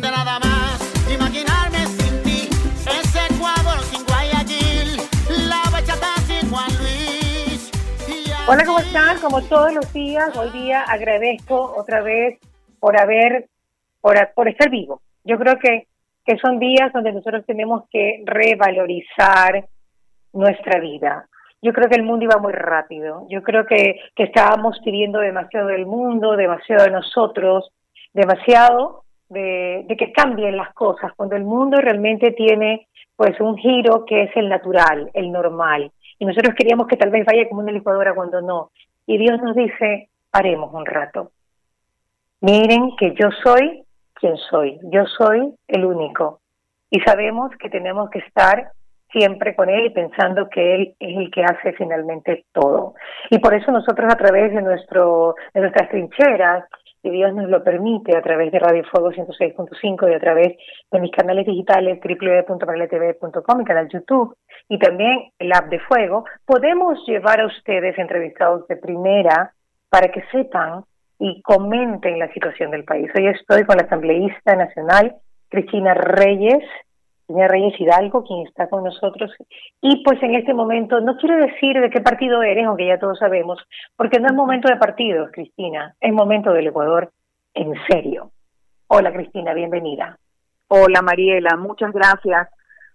de nada más imaginarme sin ti. Ese Ecuador sin Guayaquil, la bachata sin Juan Luis. y así- Hola, ¿cómo están? Como todos los días, hoy día agradezco otra vez por haber, por, por estar vivo. Yo creo que, que son días donde nosotros tenemos que revalorizar nuestra vida. Yo creo que el mundo iba muy rápido. Yo creo que, que estábamos pidiendo demasiado del mundo, demasiado de nosotros, demasiado de, que cambien las cosas, cuando el mundo realmente tiene pues un giro que es el natural, el normal. Y nosotros queríamos que tal vez vaya como una licuadora cuando no. Y Dios nos dice, paremos un rato. Miren que yo soy quien soy, yo soy el único. Y sabemos que tenemos que estar siempre con Él y pensando que Él es el que hace finalmente todo. Y por eso nosotros a través de, nuestro, de nuestras trincheras, si Dios nos lo permite, a través de Radio Fuego 106.5 y a través de mis canales digitales www.paraleTV.com, mi canal YouTube y también el app de Fuego, podemos llevar a ustedes entrevistados de primera para que sepan y comenten la situación del país. Hoy estoy con la asambleísta nacional Cristina Reyes, Cristina Reyes Hidalgo, quien está con nosotros. Y pues en este momento, no quiero decir de qué partido eres, aunque ya todos sabemos, porque no es momento de partidos, Cristina, es momento del Ecuador en serio. Hola Cristina, bienvenida. Hola Mariela, muchas gracias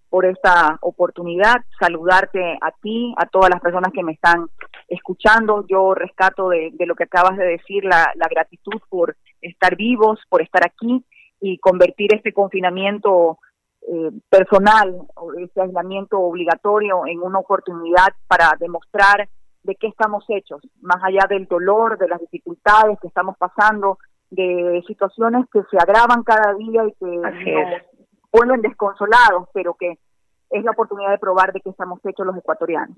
por esta oportunidad. Saludarte a ti, a todas las personas que me están escuchando. Yo rescato de, de lo que acabas de decir la, la, gratitud por estar vivos, por estar aquí y convertir este confinamiento eh, personal, este aislamiento obligatorio en una oportunidad para demostrar de qué estamos hechos, más allá del dolor, de las dificultades que estamos pasando, de situaciones que se agravan cada día y que Así nos es. vuelven desconsolados, pero que es la oportunidad de probar de qué estamos hechos los ecuatorianos.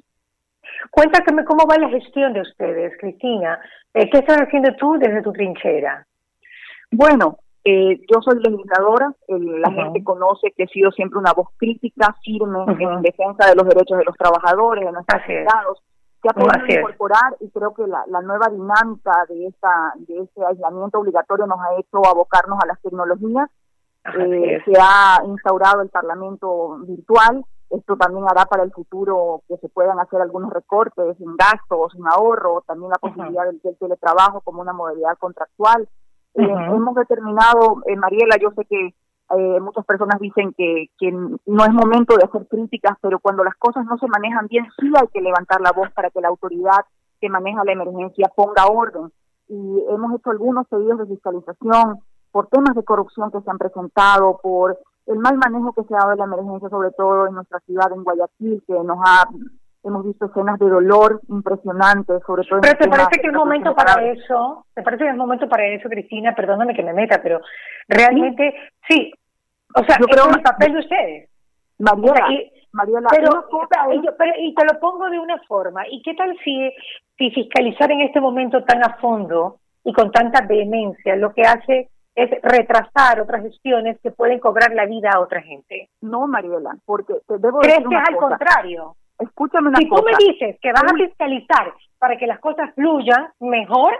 Cuéntame cómo va la gestión de ustedes, Cristina. Eh, ¿Qué estás haciendo tú desde tu trinchera? Bueno, eh, yo soy legisladora, el, la gente conoce que he sido siempre una voz crítica, firme, Ujú. en defensa de los derechos de los trabajadores, de nuestros Así es. empleados. Se ha podido Así es. incorporar y creo que la, la nueva dinámica de esta de este aislamiento obligatorio nos ha hecho abocarnos a las tecnologías. Eh, se ha instaurado el Parlamento virtual. Esto también hará para el futuro que se puedan hacer algunos recortes en gastos, en ahorro, también la posibilidad del, del teletrabajo como una modalidad contractual. Eh, hemos determinado, eh, Mariela, yo sé que eh, muchas personas dicen que, que no es momento de hacer críticas, pero cuando las cosas no se manejan bien, sí hay que levantar la voz para que la autoridad que maneja la emergencia ponga orden. Y hemos hecho algunos pedidos de fiscalización por temas de corrupción que se han presentado, por el mal manejo que se ha dado de la emergencia, sobre todo en nuestra ciudad, en Guayaquil, que nos ha hemos visto escenas de dolor impresionantes, sobre todo Pero te parece que es momento para eso, te parece que es momento para eso, Cristina, perdóname que me meta, pero realmente sí, o sea, Yo es creo- el papel de ustedes. Mariela, y- Mariela, pero, una es- y pero- y te lo pongo de una forma, ¿y qué tal si, si fiscalizar en este momento tan a fondo y con tanta vehemencia lo que hace es retrasar otras gestiones que pueden cobrar la vida a otra gente? no, Mariela, porque te debo ¿Crees decir que es una al contrario? Escúchame una Si tú cosa. me dices que vas a fiscalizar para que las cosas fluyan mejor,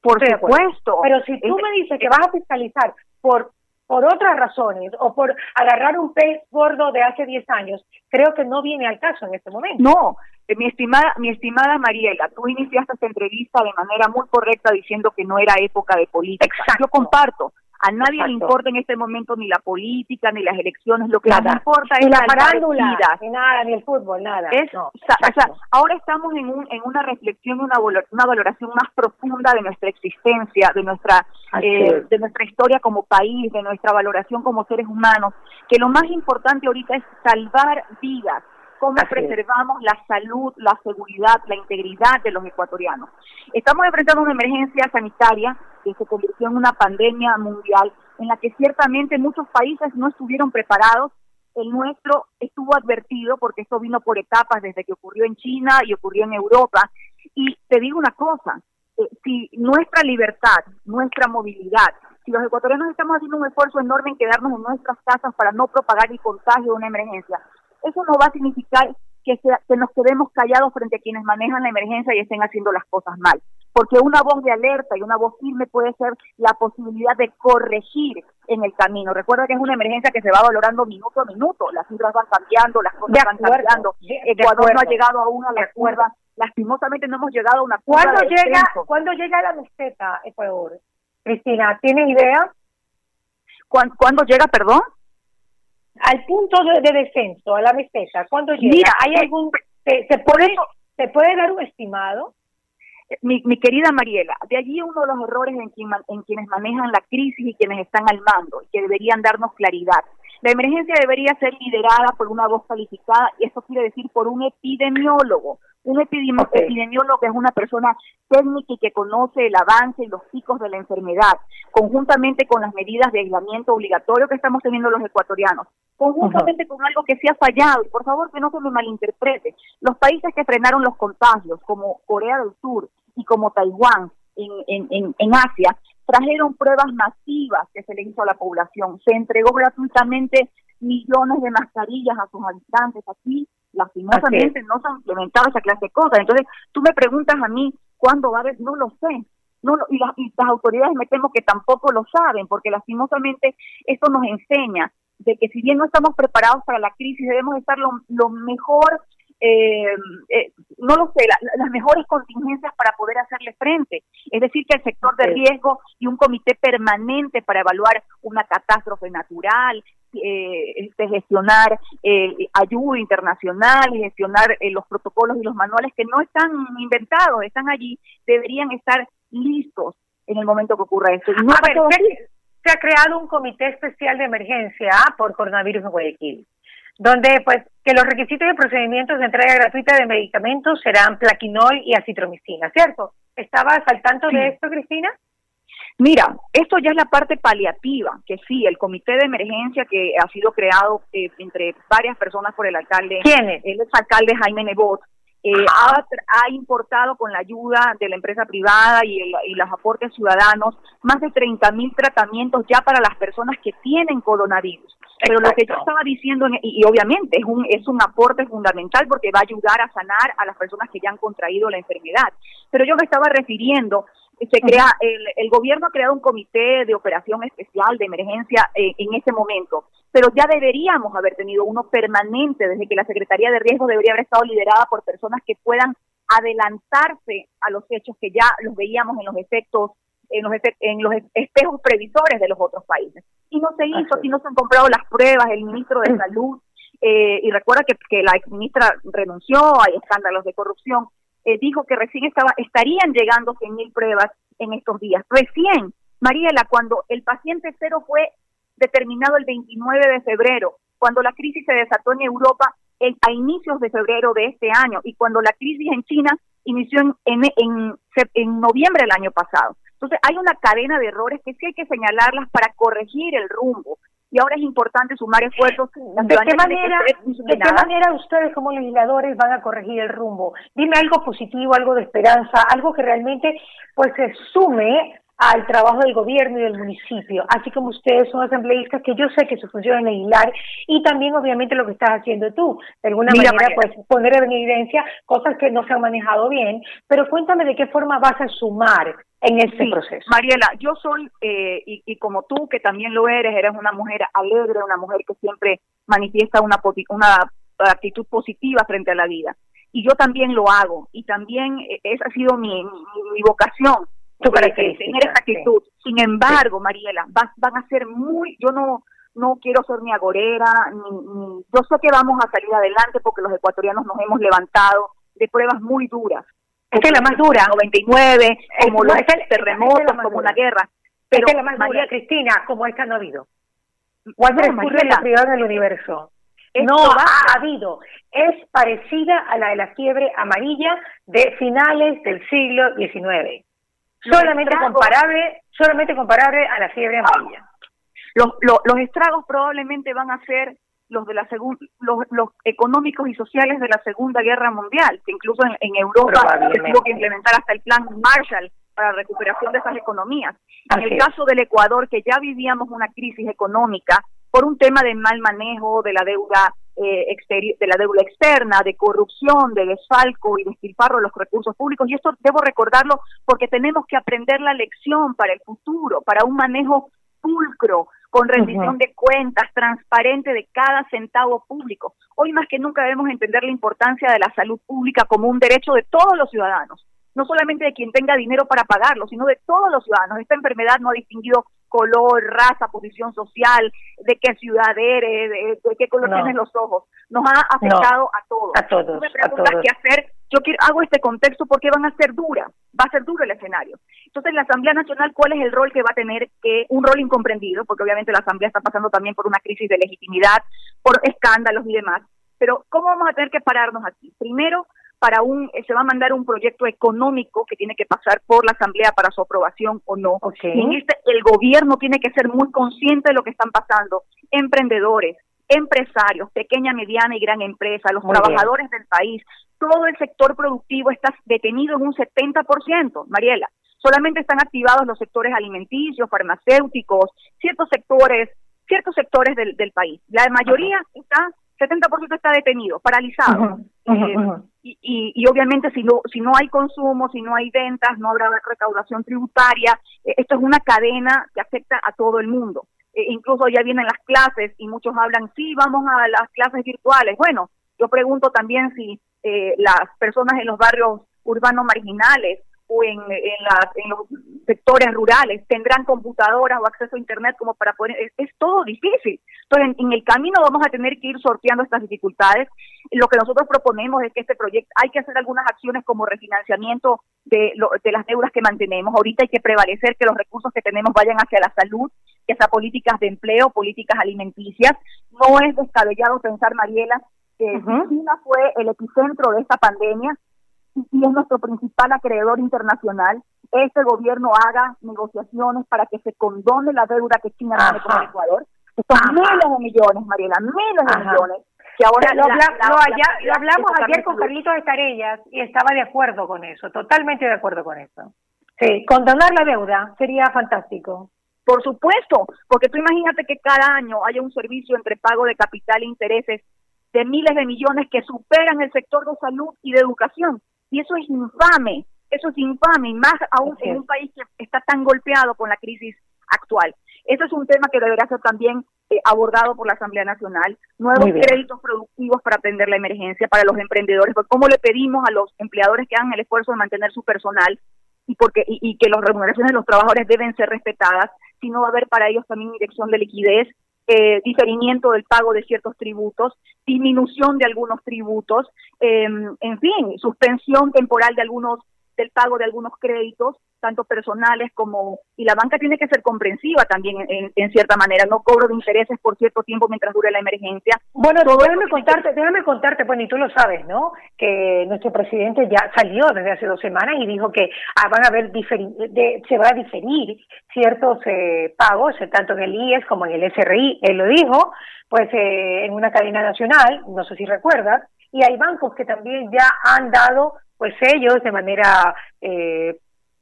por supuesto. Pero si tú Es- me dices que vas a fiscalizar por por otras razones o por agarrar un pez gordo de hace 10 años, creo que no viene al caso en este momento. No, eh, mi estimada, mi estimada Mariela, tú iniciaste esta entrevista de manera muy correcta diciendo que no era época de política. Exacto. Yo comparto. A nadie le importa en este momento ni la política ni las elecciones. Lo que Nada. importa Ni es la farándula, ni nada, ni el fútbol, nada. Es, No, o sea, o sea, exacto. ahora estamos en, un, en una reflexión, una, una valoración más profunda de nuestra existencia, de nuestra eh, de nuestra historia como país, de nuestra valoración como seres humanos, que lo más importante ahorita es salvar vidas, cómo Así es. preservamos la salud, la seguridad, la integridad de los ecuatorianos. Estamos enfrentando una emergencia sanitaria que se convirtió en una pandemia mundial en la que ciertamente muchos países no estuvieron preparados. El nuestro estuvo advertido porque esto vino por etapas desde que ocurrió en China y ocurrió en Europa. Y te digo una cosa, eh, si nuestra libertad, nuestra movilidad, si los ecuatorianos estamos haciendo un esfuerzo enorme en quedarnos en nuestras casas para no propagar el contagio de una emergencia, eso no va a significar que, sea, que nos quedemos callados frente a quienes manejan la emergencia y estén haciendo las cosas mal. porque una voz de alerta y una voz firme puede ser la posibilidad de corregir en el camino. Recuerda que es una emergencia que se va valorando minuto a minuto, las cifras van cambiando, las cosas van cambiando. Ecuador no ha llegado aún a la cuerda, lastimosamente no hemos llegado a una curva ¿Cuándo llega, ¿Cuándo llega la meseta, Ecuador? Cristina, ¿tienes idea? ¿Cuándo, llega, perdón? Al punto de, descenso, a la meseta, ¿cuándo llega? ¿Hay eh, algún, se, puede, ¿Se puede dar un estimado? Mi, mi, querida Mariela, de allí uno de los errores en, en quienes manejan la crisis y quienes están al mando y que deberían darnos claridad. La emergencia debería ser liderada por una voz calificada y eso quiere decir por un epidemiólogo, un epidemiólogo es una persona técnica y que conoce el avance y los picos de la enfermedad, conjuntamente con las medidas de aislamiento obligatorio que estamos teniendo los ecuatorianos, conjuntamente con algo que se ha fallado, y por favor que no se me malinterprete, los países que frenaron los contagios, como Corea del Sur y como Taiwán en, en, en Asia, trajeron pruebas masivas que se le hizo a la población, se entregó gratuitamente millones de mascarillas a sus habitantes. Aquí lastimosamente no se ha implementado esa clase de cosas. Entonces, tú me preguntas a mí cuándo va a haber, no lo sé. No, y, las, las autoridades me temo que tampoco lo saben, porque lastimosamente esto nos enseña de que si bien no estamos preparados para la crisis, debemos estar lo, lo mejor eh, eh, no lo sé, las mejores contingencias para poder hacerle frente. Es decir, que el sector de riesgo y un comité permanente para evaluar una catástrofe natural, eh, este, gestionar eh, ayuda internacional, gestionar eh, los protocolos y los manuales que no están inventados, están allí, deberían estar listos en el momento que ocurra esto. No se, ha creado un comité especial de emergencia por coronavirus en Guayaquil, donde pues que los requisitos y procedimientos de entrega gratuita de medicamentos serán plaquinol y acitromicina, ¿cierto? ¿Estabas al tanto de esto, Cristina? Mira, esto ya es la parte paliativa, que sí, el comité de emergencia que ha sido creado eh, entre varias personas por el alcalde. ¿Quién es? El alcalde Jaime Nebot. Eh, ha, ha, importado con la ayuda de la empresa privada y, y los aportes ciudadanos más de 30 mil tratamientos ya para las personas que tienen coronavirus. Pero lo que yo estaba diciendo, y, y, obviamente es un, es un aporte fundamental porque va a ayudar a sanar a las personas que ya han contraído la enfermedad. Pero yo me estaba refiriendo se crea el, el, gobierno ha creado un comité de operación especial de emergencia eh, en ese momento, pero ya deberíamos haber tenido uno permanente desde que la Secretaría de Riesgo debería haber estado liderada por personas que puedan adelantarse a los hechos que ya los veíamos en los efectos en los, en los espejos previsores de los otros países. Y no se hizo, si no se han comprado las pruebas, el ministro de Salud, eh, y recuerda que, que la ex ministra renunció, hay escándalos de corrupción, eh, dijo que recién estaba, estarían llegando 100.000 pruebas en estos días. Recién, Mariela, cuando el paciente cero fue determinado el 29 de febrero, cuando la crisis se desató en Europa a inicios de febrero de este año y cuando la crisis en China inició en, en, en, en noviembre del año pasado. Entonces hay una cadena de errores que sí hay que señalarlas para corregir el rumbo y ahora es importante sumar esfuerzos. ¿De qué manera, de qué manera ustedes como legisladores van a corregir el rumbo? Dime algo positivo, algo de esperanza, algo que realmente pues se sume al trabajo del gobierno y del municipio, así como ustedes son asambleístas, que yo sé que su función es legislar, y también obviamente lo que estás haciendo tú, de alguna manera pues poner en evidencia cosas que no se han manejado bien, pero cuéntame de qué forma vas a sumar en este proceso. Mariela, yo soy, eh, y, como tú que también lo eres, eres una mujer alegre, una mujer que siempre manifiesta una, una actitud positiva frente a la vida. Y yo también lo hago, y también eh, esa ha sido mi, mi vocación, tu tener esa actitud. Sin embargo, Mariela, van a ser muy, yo no no quiero ser ni agorera, ni, yo sé que vamos a salir adelante porque los ecuatorianos nos hemos levantado de pruebas muy duras. Es que la más dura. 99, como los terremotos, como la guerra. Pero, es la más María, Cristina, como esta no ha habido. ¿Cuál es la privada del universo? no ha habido. Es parecida a la de la fiebre amarilla de finales del siglo XIX solamente comparable, solamente comparable a la fiebre amarilla. Los, los, estragos probablemente van a ser los de la los, los económicos y sociales de la Segunda Guerra Mundial, que incluso en, Europa se tuvo que implementar hasta el plan Marshall para la recuperación de esas economías. En el caso del Ecuador, que ya vivíamos una crisis económica por un tema de mal manejo de la deuda eh, de la deuda externa, de corrupción, de desfalco y despilfarro de los recursos públicos. Y esto debo recordarlo porque tenemos que aprender la lección para el futuro, para un manejo pulcro, con rendición de cuentas, transparente de cada centavo público. Hoy más que nunca debemos entender la importancia de la salud pública como un derecho de todos los ciudadanos, no solamente de quien tenga dinero para pagarlo, sino de todos los ciudadanos. Esta enfermedad no ha distinguido color, raza, posición social, de qué ciudad eres, de, qué color tienes los ojos. Nos ha afectado a todos. A todos. me preguntas qué hacer. Yo quiero, hago este contexto porque van a ser duras, va a ser duro el escenario. Entonces, la Asamblea Nacional, ¿cuál es el rol que va a tener? que un rol incomprendido, porque obviamente la Asamblea está pasando también por una crisis de legitimidad, por escándalos y demás. Pero, ¿cómo vamos a tener que pararnos aquí? Primero, para un, eh, se va a mandar un proyecto económico que tiene que pasar por la Asamblea para su aprobación o no. Y en este, el gobierno tiene que ser muy consciente de lo que están pasando. Emprendedores, empresarios, pequeña, mediana y gran empresa, los trabajadores del país, todo el sector productivo está detenido en un 70%, Mariela. Solamente están activados los sectores alimenticios, farmacéuticos, ciertos sectores, ciertos sectores del, del país. La mayoría está 70% está detenido, paralizado. Eh, y, y, obviamente si no, si no hay consumo, si no hay ventas, no habrá recaudación tributaria. Eh, esto es una cadena que afecta a todo el mundo. Eh, incluso ya vienen las clases y muchos hablan, sí, vamos a las clases virtuales. Bueno, yo pregunto también si las personas en los barrios urbanos marginales o en, en, los sectores rurales tendrán computadoras o acceso a internet como para poder es, todo difícil. Entonces en, el camino vamos a tener que ir sorteando estas dificultades. Lo que nosotros proponemos es que este proyecto hay que hacer algunas acciones como refinanciamiento de, de las deudas que mantenemos. Ahorita hay que prevalecer que los recursos que tenemos vayan hacia la salud que hacia políticas de empleo políticas alimenticias. No es descabellado pensar Mariela que China fue el epicentro de esta pandemia y es nuestro principal acreedor internacional, este gobierno haga negociaciones para que se condone la deuda que China tiene con Ecuador. Son miles de millones, Mariela, miles de millones. Que ahora lo, hablamos ayer con Carlitos Estarellas y estaba de acuerdo con eso, totalmente de acuerdo con eso. Sí, condonar la deuda sería fantástico. Por supuesto, porque tú imagínate que cada año haya un servicio entre pago de capital e intereses de miles de millones que superan el sector de salud y de educación. Y eso es infame, eso es infame, y más aún en un país que está tan golpeado con la crisis actual. Ese es un tema que deberá ser también eh, abordado por la Asamblea Nacional. Nuevos créditos productivos para atender la emergencia para los emprendedores. Porque ¿Cómo le pedimos a los empleadores que hagan el esfuerzo de mantener su personal y, porque, y, que las remuneraciones de los trabajadores deben ser respetadas? Si no va a haber para ellos también dirección de liquidez eh, diferimiento del pago de ciertos tributos, disminución de algunos tributos, eh, en fin, suspensión temporal de algunos del pago de algunos créditos, tanto personales como... Y la banca tiene que ser comprensiva también en, cierta manera, no cobro de intereses por cierto tiempo mientras dure la emergencia. Bueno, déjame contarte, déjame contarte, bueno, y tú lo sabes, ¿no? Que nuestro presidente ya salió desde hace dos semanas y dijo que ah, van a haber de, se va a diferir ciertos eh, pagos, eh, tanto en el IES como en el SRI, él lo dijo, pues eh, en una cadena nacional, no sé si recuerdas, y hay bancos que también ya han dado pues ellos de manera eh,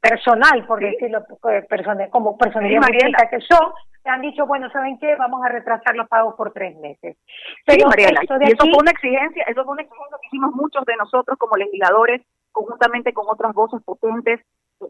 personal, por decirlo eh, como personalidad que son, han dicho, bueno, ¿saben qué? Vamos a retrasar los pagos por tres meses. Pero sí, y eso fue una exigencia, eso fue una exigencia que hicimos muchos de nosotros como legisladores, conjuntamente con otras voces potentes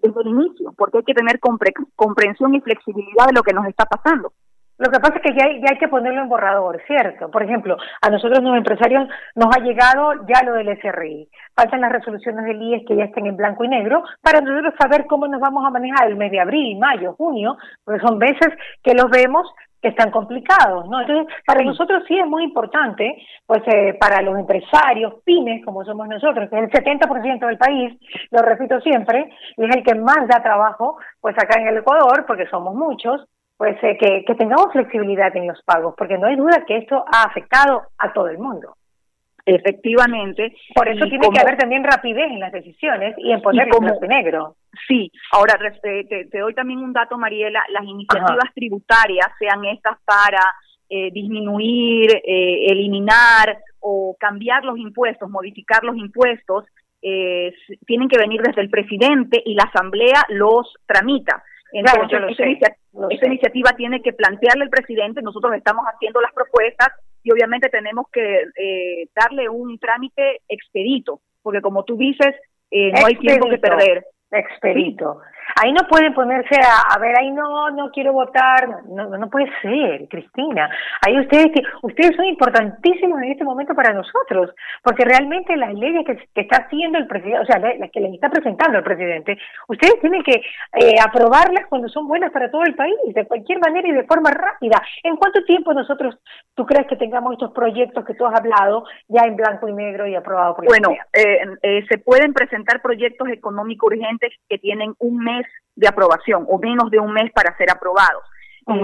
desde el inicio, porque hay que tener comprensión y flexibilidad de lo que nos está pasando. Lo que pasa es que ya hay, ya hay que ponerlo en borrador, ¿cierto? Por ejemplo, a nosotros los empresarios nos ha llegado ya lo del SRI. Faltan las resoluciones del IES que ya estén en blanco y negro para nosotros saber cómo nos vamos a manejar el mes de abril, mayo, junio, porque son veces que los vemos que están complicados, ¿no? Entonces, para nosotros sí es muy importante, pues eh, para los empresarios, pymes, como somos nosotros, que es el 70% del país, lo repito siempre, y es el que más da trabajo, pues acá en el Ecuador, porque somos muchos, pues eh, que, que tengamos flexibilidad en los pagos, porque no hay duda que esto ha afectado a todo el mundo. Efectivamente. Por eso tiene que haber también rapidez en las decisiones y en poner como, negro. Sí, ahora te, doy también un dato, Mariela, las iniciativas tributarias, sean estas para eh, disminuir, eh, eliminar o cambiar los impuestos, modificar los impuestos, eh, tienen que venir desde el presidente y la asamblea los tramita. Entonces, esa, iniciativa tiene que plantearle al presidente, nosotros estamos haciendo las propuestas y obviamente tenemos que eh, darle un trámite expedito, porque como tú dices, eh, no hay tiempo que perder. Expedito. Ahí no pueden ponerse a, a ver, ahí no, no quiero votar, no, no puede ser, Cristina. Ahí ustedes, ustedes son importantísimos en este momento para nosotros, porque realmente las leyes que, está haciendo el presidente, o sea, las que les está presentando el presidente, ustedes tienen que eh, aprobarlas cuando son buenas para todo el país, de cualquier manera y de forma rápida. ¿En cuánto tiempo nosotros, tú crees que tengamos estos proyectos que tú has hablado ya en blanco y negro y aprobados por el Bueno, eh, eh, se pueden presentar proyectos económicos urgentes que tienen un mes de aprobación o menos de un mes para ser aprobados.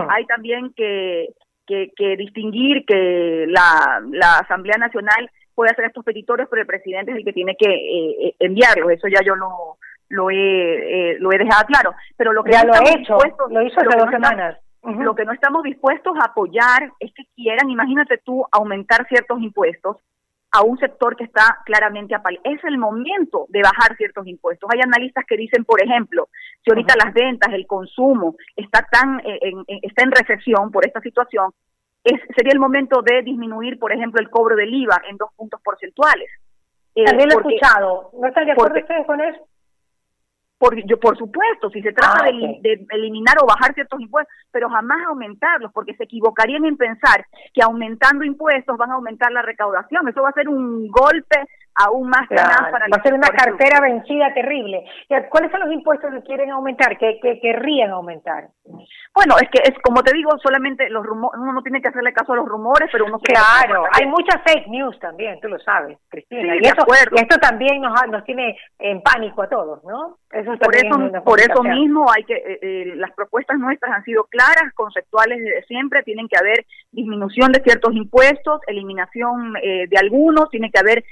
hay también que, que, distinguir que la, la, Asamblea Nacional puede hacer estos petitorios, pero el presidente es el que tiene que eh, eh, enviarlos. Eso ya yo lo, lo, he, eh, lo he dejado claro. Pero lo que ya lo he hecho, lo hizo hace dos semanas. Lo que no estamos dispuestos a apoyar es que quieran, imagínate tú, aumentar ciertos impuestos a un sector que está claramente apal. Es el momento de bajar ciertos impuestos. Hay analistas que dicen, por ejemplo, si ahorita las ventas, el consumo está tan eh, en, está en recesión por esta situación, es, sería el momento de disminuir, por ejemplo, el cobro del IVA en dos puntos porcentuales. Eh, También lo he escuchado. ¿No están de acuerdo ustedes con eso? Por, yo, por supuesto, si se trata ah, de, eliminar o bajar ciertos impuestos, pero jamás aumentarlos, porque se equivocarían en pensar que aumentando impuestos van a aumentar la recaudación. Eso va a ser un golpe aún más claro, para Va a ser una cartera vencida terrible. ¿Cuáles son los impuestos que quieren aumentar, que, que querrían aumentar? Bueno, es que es como te digo, solamente los rumores, uno no tiene que hacerle caso a los rumores, pero uno Claro, hay muchas fake news también, tú lo sabes, Cristina. y, eso, esto también nos, nos tiene en pánico a todos, ¿no? Eso por eso, por eso mismo hay que eh, eh, las propuestas nuestras han sido claras, conceptuales desde siempre, tienen que haber disminución de ciertos impuestos, eliminación eh, de algunos, tiene que haber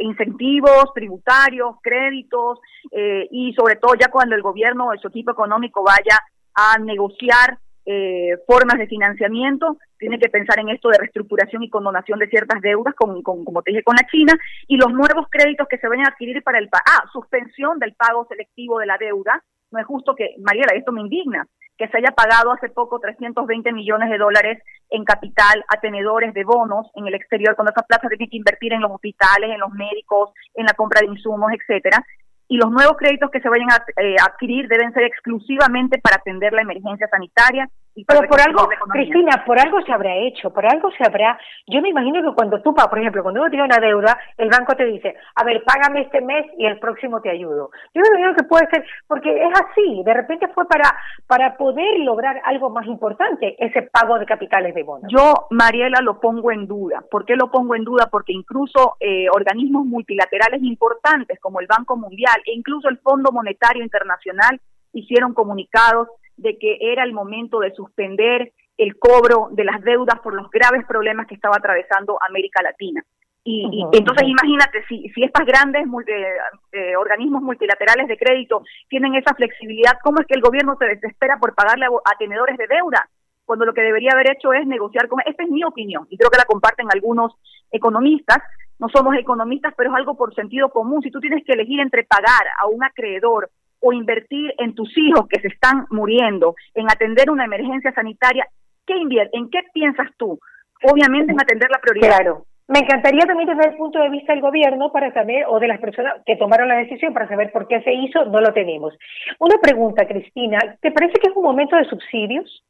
incentivos tributarios, créditos eh, y sobre todo ya cuando el gobierno o su equipo económico vaya a negociar eh, formas de financiamiento, tiene que pensar en esto de reestructuración y condonación de ciertas deudas, con, como te dije, con la China, y los nuevos créditos que se vayan a adquirir para el... Ah, suspensión del pago selectivo de la deuda. No es justo que, Mariela, esto me indigna, que se haya pagado hace poco 320 millones de dólares en capital a tenedores de bonos en el exterior, cuando esa plata tiene que invertir en los hospitales, en los médicos, en la compra de insumos, etcétera, y los nuevos créditos que se vayan a eh, adquirir deben ser exclusivamente para atender la emergencia sanitaria. Pero por algo, Cristina, por algo se habrá hecho, por algo se habrá. Yo me imagino que cuando tú, por ejemplo, cuando uno tiene una deuda, el banco te dice, a ver, págame este mes y el próximo te ayudo. Yo me imagino que puede ser, porque es así, de repente fue para, para poder lograr algo más importante, ese pago de capitales de bonos. Yo, Mariela, lo pongo en duda. ¿Por qué lo pongo en duda? Porque incluso eh, organismos multilaterales importantes como el Banco Mundial, e incluso el Fondo Monetario Internacional hicieron comunicados de que era el momento de suspender el cobro de las deudas por los graves problemas que estaba atravesando América Latina. Y, entonces imagínate, si, si estas grandes eh, eh, organismos multilaterales de crédito tienen esa flexibilidad, ¿cómo es que el gobierno se desespera por pagarle a, tenedores de deuda? Cuando lo que debería haber hecho es negociar con... Esta es mi opinión y creo que la comparten algunos economistas, no somos economistas, pero es algo por sentido común. Si tú tienes que elegir entre pagar a un acreedor o invertir en tus hijos que se están muriendo, en atender una emergencia sanitaria, ¿qué invierte? ¿En qué piensas tú? Obviamente en atender la prioridad. Claro. Me encantaría también tener el punto de vista del gobierno para saber, o de las personas que tomaron la decisión para saber por qué se hizo, no lo tenemos. Una pregunta, Cristina, ¿te parece que es un momento de subsidios?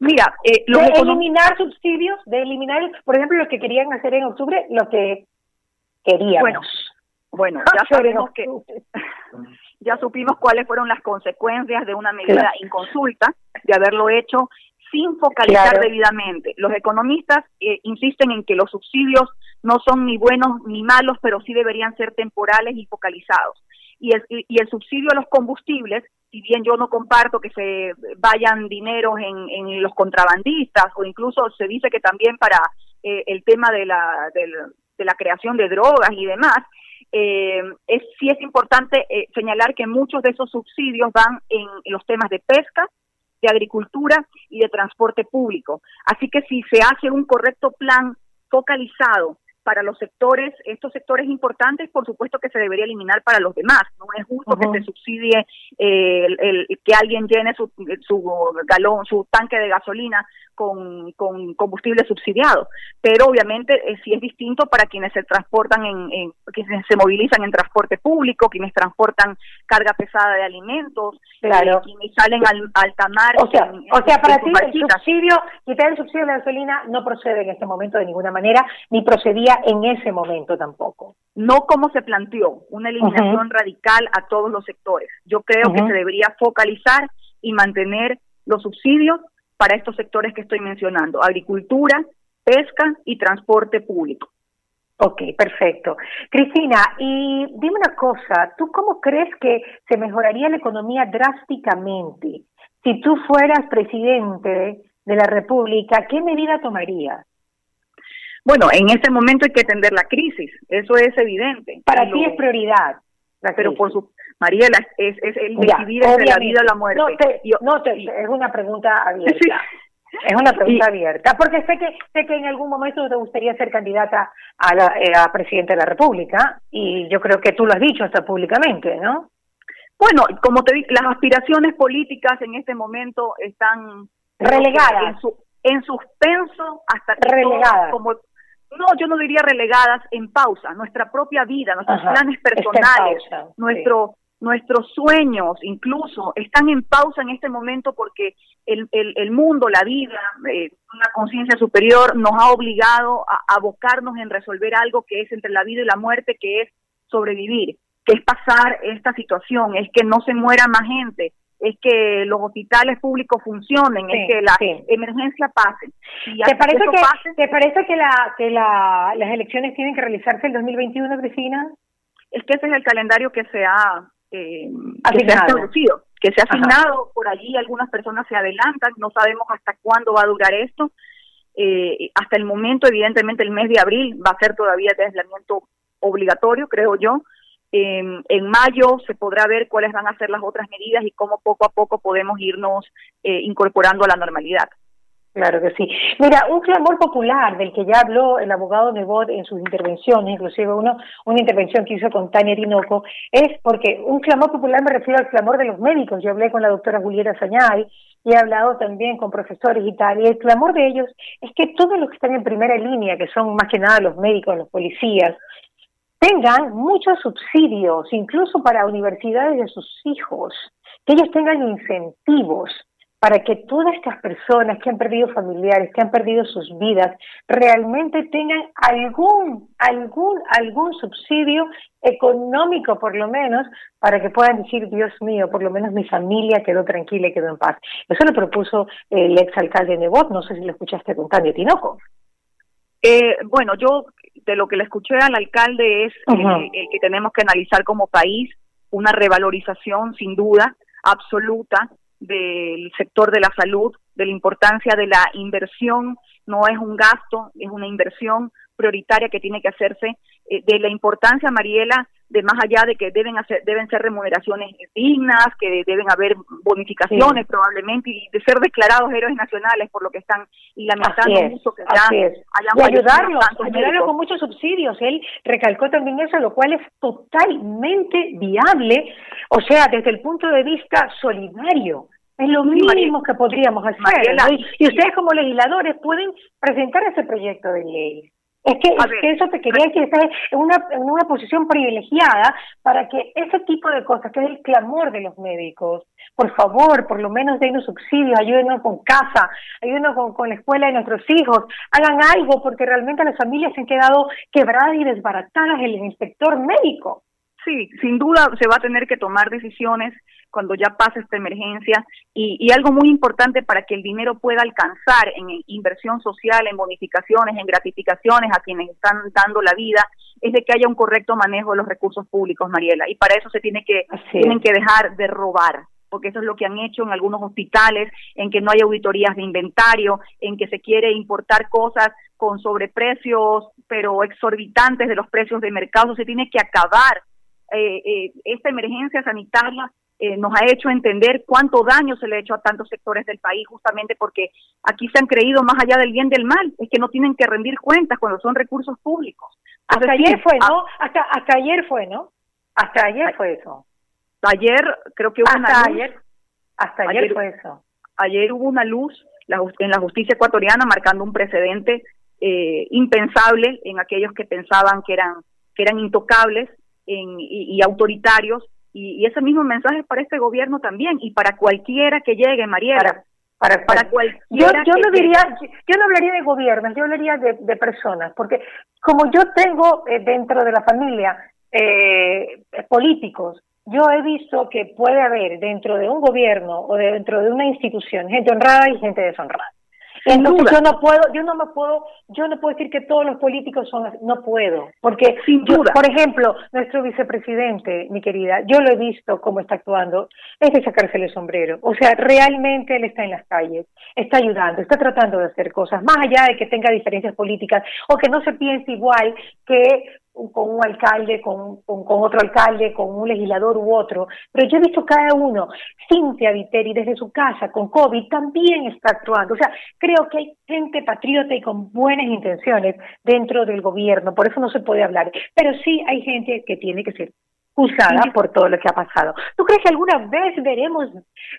Mira, eh, de eliminar subsidios, de eliminar, por ejemplo, lo que querían hacer en octubre, lo que queríamos. Bueno, bueno ya sabemos que ya supimos cuáles fueron las consecuencias de una medida inconsulta, de haberlo hecho sin focalizar debidamente. Los economistas eh, insisten en que los subsidios no son ni buenos ni malos, pero sí deberían ser temporales y focalizados. Y el, y el subsidio a los combustibles si bien yo no comparto que se vayan dineros en, los contrabandistas o incluso se dice que también para eh, el tema de la, de, la creación de drogas y demás, eh, es, sí es importante eh, señalar que muchos de esos subsidios van en, los temas de pesca, de agricultura y de transporte público. Así que si se hace un correcto plan focalizado para los sectores, estos sectores importantes, por supuesto que se debería eliminar para los demás. No es justo que se subsidie eh, el, que alguien llene su, su galón, su tanque de gasolina con, con combustible subsidiado. Pero obviamente eh, sí es distinto para quienes se transportan en, quienes se movilizan en transporte público, quienes transportan carga pesada de alimentos, claro. quienes salen al alta mar. O sea, o sea para ti el subsidio, quitar el subsidio de la gasolina no procede en este momento de ninguna manera, ni procedía en ese momento tampoco. No como se planteó, una eliminación radical a todos los sectores. Yo creo que se debería focalizar y mantener los subsidios para estos sectores que estoy mencionando, agricultura, pesca y transporte público. Ok, perfecto. Cristina, y dime una cosa, ¿tú cómo crees que se mejoraría la economía drásticamente si tú fueras presidente de la República? ¿Qué medida tomarías? Bueno, en este momento hay que atender la crisis, eso es evidente. Para ti es prioridad. pero por su Mariela, es, es el decidir entre la vida o la muerte. No, te, es una pregunta abierta. Es una pregunta abierta, porque sé que sé que en algún momento te gustaría ser candidata a, la, eh, a presidente de la República y yo creo que tú lo has dicho hasta públicamente, ¿no? Bueno, como te digo, las aspiraciones políticas en este momento están relegadas en, suspenso hasta que relegadas como no, yo no diría relegadas, en pausa, nuestra propia vida, nuestros planes personales, nuestro nuestros sueños incluso están en pausa en este momento porque el, el, mundo, la vida, eh, una conciencia superior nos ha obligado a abocarnos en resolver algo que es entre la vida y la muerte, que es sobrevivir, que es pasar esta situación, es que no se muera más gente, es que los hospitales públicos funcionen, es que la emergencia pase. ¿Te parece, que, ¿Te parece que, la, que la, las elecciones tienen que realizarse el 2021, Cristina? Es que ese es el calendario que se ha eh, que se ha establecido, que se ha asignado, por allí algunas personas se adelantan, no sabemos hasta cuándo va a durar esto. Eh, hasta el momento, evidentemente, el mes de abril va a ser todavía de aislamiento obligatorio, creo yo. En mayo se podrá ver cuáles van a ser las otras medidas y cómo poco a poco podemos irnos eh, incorporando a la normalidad. Claro que sí. Mira, un clamor popular del que ya habló el abogado Nebot en sus intervenciones, inclusive uno, una intervención que hizo con Tania Tinoco, es porque un clamor popular me refiero al clamor de los médicos. Yo hablé con la doctora Julieta Sañay y he hablado también con profesores y tal, y el clamor de ellos es que todos los que están en primera línea, que son más que nada los médicos, los policías, tengan muchos subsidios, incluso para universidades de sus hijos, que ellos tengan incentivos para que todas estas personas que han perdido familiares, que han perdido sus vidas, realmente tengan algún, algún, algún subsidio económico por lo menos, para que puedan decir, Dios mío, por lo menos mi familia quedó tranquila y quedó en paz. Eso lo propuso el exalcalde Nebot, no sé si lo escuchaste con Tania Tinoco. Eh, bueno, yo de lo que le escuché al alcalde es el que tenemos que analizar como país, una revalorización sin duda absoluta del sector de la salud, de la importancia de la inversión, no es un gasto, es una inversión prioritaria que tiene que hacerse, eh, de la importancia, Mariela, de más allá de que deben hacer, deben ser remuneraciones dignas, que deben haber bonificaciones probablemente y de ser declarados héroes nacionales por lo que están y lamentando mucho que ya hayan y ayudarlos, ayudarlos con muchos subsidios. Él recalcó también eso, lo cual es totalmente viable, o sea, desde el punto de vista solidario. Es lo mínimo que podríamos hacer. Y ustedes como legisladores pueden presentar ese proyecto de ley. Es que, eso te quería decir, estás en una, en una posición privilegiada para que ese tipo de cosas, que es el clamor de los médicos, por favor, por lo menos den subsidios, ayúdenos con casa, ayúdenos con, con la escuela de nuestros hijos, hagan algo porque realmente las familias se han quedado quebradas y desbaratadas el inspector médico. Sí, sin duda se va a tener que tomar decisiones cuando ya pase esta emergencia. Y, algo muy importante para que el dinero pueda alcanzar en inversión social, en bonificaciones, en gratificaciones a quienes están dando la vida, es de que haya un correcto manejo de los recursos públicos, Mariela, y para eso se tiene que tienen que dejar de robar porque eso es lo que han hecho en algunos hospitales, en que no hay auditorías de inventario, en que se quiere importar cosas con sobreprecios, pero exorbitantes de los precios de mercado. Se tiene que acabar eh, eh, esta emergencia sanitaria eh, nos ha hecho entender cuánto daño se le ha hecho a tantos sectores del país, justamente porque aquí se han creído más allá del bien del mal, es que no tienen que rendir cuentas cuando son recursos públicos. Hasta ayer fue, ¿no? Hasta, hasta ayer fue, ¿no? Hasta ayer fue eso. Ayer creo que hubo hasta una ayer, hasta ayer, fue eso. Ayer hubo una luz en la justicia ecuatoriana marcando un precedente eh, impensable en aquellos que pensaban que eran que eran intocables y, autoritarios y, ese mismo mensaje es para este gobierno también y para cualquiera que llegue, Mariela. Para, para, cualquiera. Yo, yo no diría, yo no hablaría de gobierno, yo hablaría de, personas, porque como yo tengo eh, dentro de la familia eh, políticos, yo he visto que puede haber dentro de un gobierno o dentro de una institución gente honrada y gente deshonrada. Entonces yo no puedo, yo no me puedo, yo no puedo decir que todos los políticos son, no puedo, porque Sin duda. por ejemplo, nuestro vicepresidente, mi querida, yo lo he visto cómo está actuando, es de sacarse el sombrero, o sea, realmente él está en las calles, está ayudando, está tratando de hacer cosas, más allá de que tenga diferencias políticas o que no se piense igual que con un alcalde, con, con, otro alcalde, con un legislador u otro, pero yo he visto cada uno, Cintia Viteri desde su casa con COVID también está actuando, o sea, creo que hay gente patriota y con buenas intenciones dentro del gobierno, por eso no se puede hablar, pero sí hay gente que tiene que ser juzgada por todo lo que ha pasado. ¿Tú crees que alguna vez veremos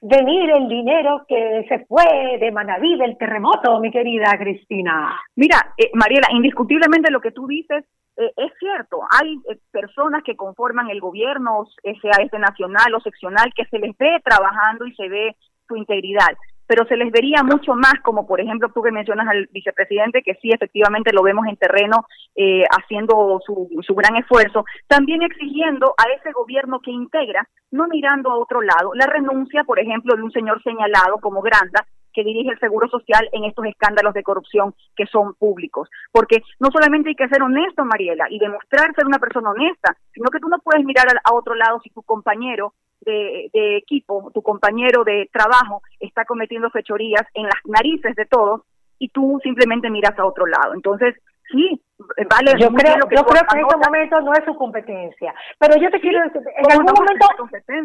venir el dinero que se fue de Manaví del terremoto, mi querida Cristina? Mira, eh, Mariela, indiscutiblemente lo que tú dices eh, es cierto, hay eh, personas que conforman el gobierno, sea este nacional o seccional, que se les ve trabajando y se ve su integridad, pero se les vería mucho más, como por ejemplo tú que mencionas al vicepresidente, que sí, efectivamente lo vemos en terreno eh, haciendo su, su gran esfuerzo, también exigiendo a ese gobierno que integra, no mirando a otro lado, la renuncia, por ejemplo, de un señor señalado como Granda, que dirige el Seguro Social en estos escándalos de corrupción que son públicos. Porque no solamente hay que ser honesto, Mariela, y demostrar ser una persona honesta, sino que tú no puedes mirar a, otro lado si tu compañero de, de, equipo, tu compañero de trabajo está cometiendo fechorías en las narices de todos y tú simplemente miras a otro lado. Entonces, sí, vale. Yo creo, que, yo creo que en este momento no es su competencia. Pero yo te quiero decir, en algún momento,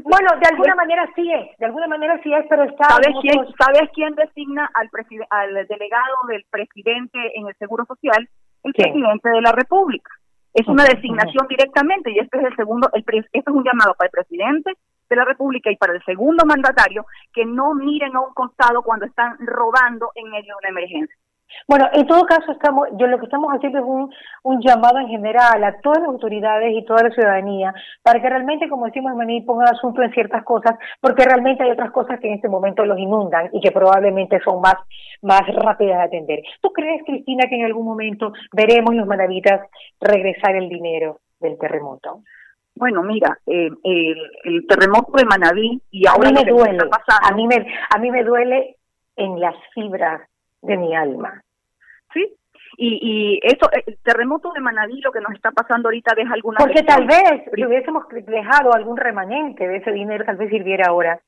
bueno, de alguna manera sí es, de alguna manera sí es, pero está. ¿Sabes quién, ¿sabes quién designa al, al delegado del presidente en el Seguro Social? El presidente de la República. Es una designación directamente y este es el segundo, el, este es un llamado para el presidente de la República y para el segundo mandatario que no miren a un costado cuando están robando en medio de una emergencia. Bueno, en todo caso, estamos, yo lo que estamos haciendo es un, un llamado en general a todas las autoridades y toda la ciudadanía para que realmente, como decimos, Maní, pongan asunto en ciertas cosas, porque realmente hay otras cosas que en este momento los inundan y que probablemente son más, más rápidas de atender. ¿Tú crees, Cristina, que en algún momento veremos los manavitas regresar el dinero del terremoto? Bueno, mira, eh, el, terremoto de Manaví y ahora a mí me duele, a mí me, a mí me duele en las fibras de mi alma. ¿Sí? Y, y eso, el terremoto de Manabí, lo que nos está pasando ahorita deja alguna... Porque tal vez si hubiésemos dejado algún remanente de ese dinero, tal vez sirviera ahora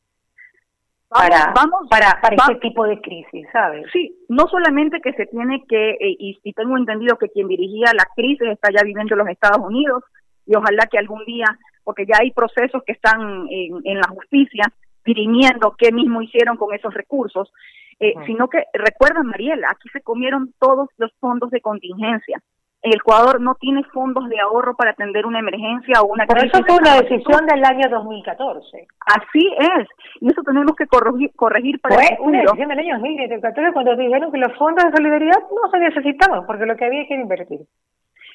para, vamos, para, para este tipo de crisis, ¿sabes? Sí, no solamente que se tiene que, eh, y, y, tengo entendido que quien dirigía la crisis está ya viviendo en los Estados Unidos, y ojalá que algún día, porque ya hay procesos que están en, en la justicia dirimiendo qué mismo hicieron con esos recursos, eh, sino que, recuerda Mariela, aquí se comieron todos los fondos de contingencia. El Ecuador no tiene fondos de ahorro para atender una emergencia o una Por eso fue una decisión del año 2014. Así es, y eso tenemos que corregir, corregir para fue una decisión del año 2014 cuando dijeron que los fondos de solidaridad no se necesitaban porque lo que había que invertir.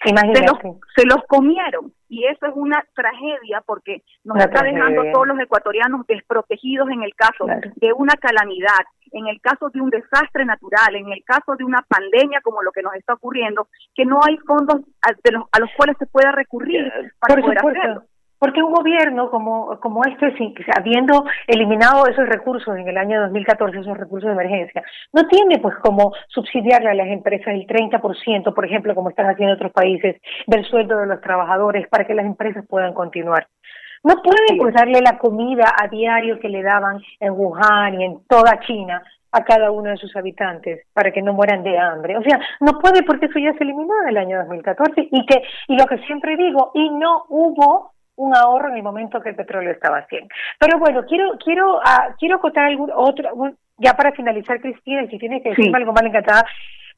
Se los, se los comieron. Y eso es una tragedia porque nos está dejando a todos los ecuatorianos desprotegidos en el caso de una calamidad, en el caso de un desastre natural, en el caso de una pandemia como lo que nos está ocurriendo, que no hay fondos a, los, a los cuales se pueda recurrir para poder hacerlo. Porque un gobierno como, como este, habiendo eliminado esos recursos en el año 2014, esos recursos de emergencia, no tiene pues como subsidiarle a las empresas el 30%, por ejemplo, como están haciendo otros países, del sueldo de los trabajadores para que las empresas puedan continuar. No puede pues darle la comida a diario que le daban en Wuhan y en toda China a cada uno de sus habitantes para que no mueran de hambre. O sea, no puede porque eso ya se eliminó en el año 2014 y que y lo que siempre digo, y no hubo un ahorro en el momento que el petróleo estaba haciendo. Pero bueno, quiero quiero uh, quiero acotar algún otro ya para finalizar Cristina, si tienes que decirme algo más encantada.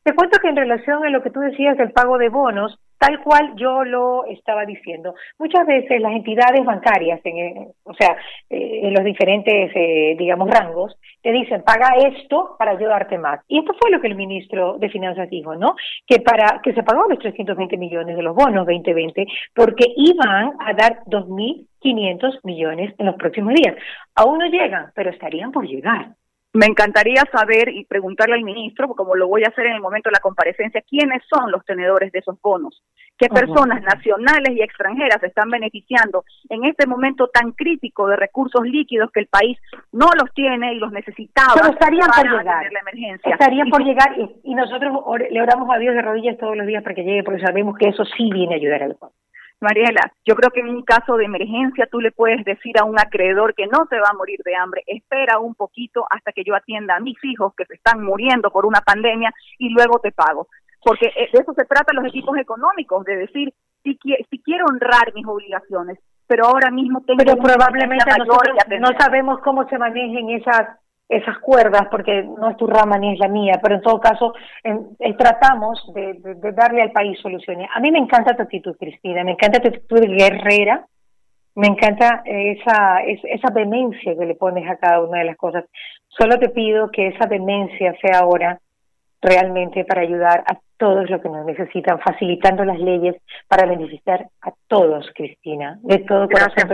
Te cuento que en relación a lo que tú decías del pago de bonos, tal cual yo lo estaba diciendo. Muchas veces las entidades bancarias, en, eh, o sea, eh, en los diferentes, eh, digamos, rangos, te dicen, paga esto para ayudarte más. Y esto fue lo que el ministro de Finanzas dijo, ¿no? Que para que se pagó los 320 millones de los bonos 2020 porque iban a dar 2.500 millones en los próximos días. Aún no llegan, pero estarían por llegar. Me encantaría saber y preguntarle al ministro, como lo voy a hacer en el momento de la comparecencia, quiénes son los tenedores de esos bonos, qué personas nacionales y extranjeras se están beneficiando en este momento tan crítico de recursos líquidos que el país no los tiene y los necesitaba Pero estarían para por llegar. la emergencia. Estarían por llegar y, y nosotros or- le oramos a Dios de rodillas todos los días para que llegue, porque sabemos que eso sí viene a ayudar al pueblo. Mariela, yo creo que en un caso de emergencia tú le puedes decir a un acreedor que no se va a morir de hambre, espera un poquito hasta que yo atienda a mis hijos que se están muriendo por una pandemia y luego te pago. Porque eh, de eso se trata los equipos económicos, de decir, si, si quiero honrar mis obligaciones, pero ahora mismo tengo Pero probablemente nosotros no sabemos cómo se manejen esas esas cuerdas porque no es tu rama ni es la mía, pero en todo caso en- eh, tratamos de, de- de darle al país soluciones. A mí me encanta tu actitud, Cristina, me encanta tu actitud guerrera, me encanta esa, es- esa vehemencia que le pones a cada una de las cosas. Solo te pido que esa vehemencia sea ahora realmente para ayudar a todos los que nos necesitan, facilitando las leyes para beneficiar a todos, Cristina, de todo corazón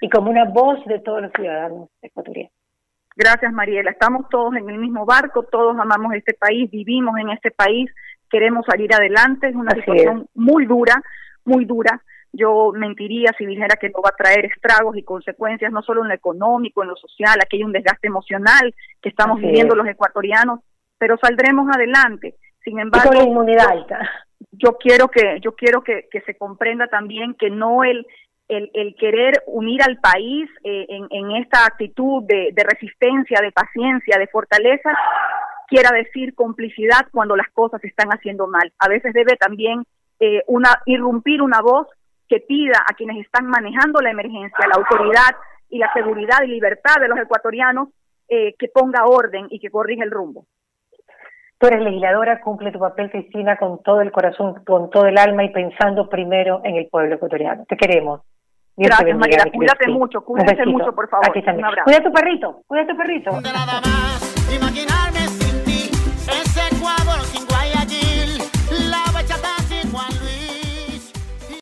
y como una voz de todos los ciudadanos ecuatorianos. Gracias, Mariela. Estamos todos en el mismo barco, todos amamos este país, vivimos en este país, queremos salir adelante. Es una Así situación muy dura, muy dura. Yo mentiría si dijera que no va a traer estragos y consecuencias, no solo en lo económico, en lo social, aquí hay un desgaste emocional que estamos Así viviendo es. los ecuatorianos, pero saldremos adelante. Sin embargo, con la inmunidad alta. yo quiero que yo quiero que, que se comprenda también que no el el, el querer unir al país eh, en, esta actitud de, de resistencia, de paciencia, de fortaleza, quiera decir complicidad cuando las cosas se están haciendo mal. A veces debe también eh, una irrumpir una voz que pida a quienes están manejando la emergencia, la autoridad y la seguridad y libertad de los ecuatorianos, eh, que ponga orden y que corrija el rumbo. Tú eres legisladora, cumple tu papel, Cristina, con todo el corazón, con todo el alma y pensando primero en el pueblo ecuatoriano. Te queremos. Dios Gracias. Cristina. Cuídate mucho, cuídense Un besito. mucho, por favor. Aquí. Un abrazo. Cuida a tu perrito, cuida a tu perrito. De nada más imaginarme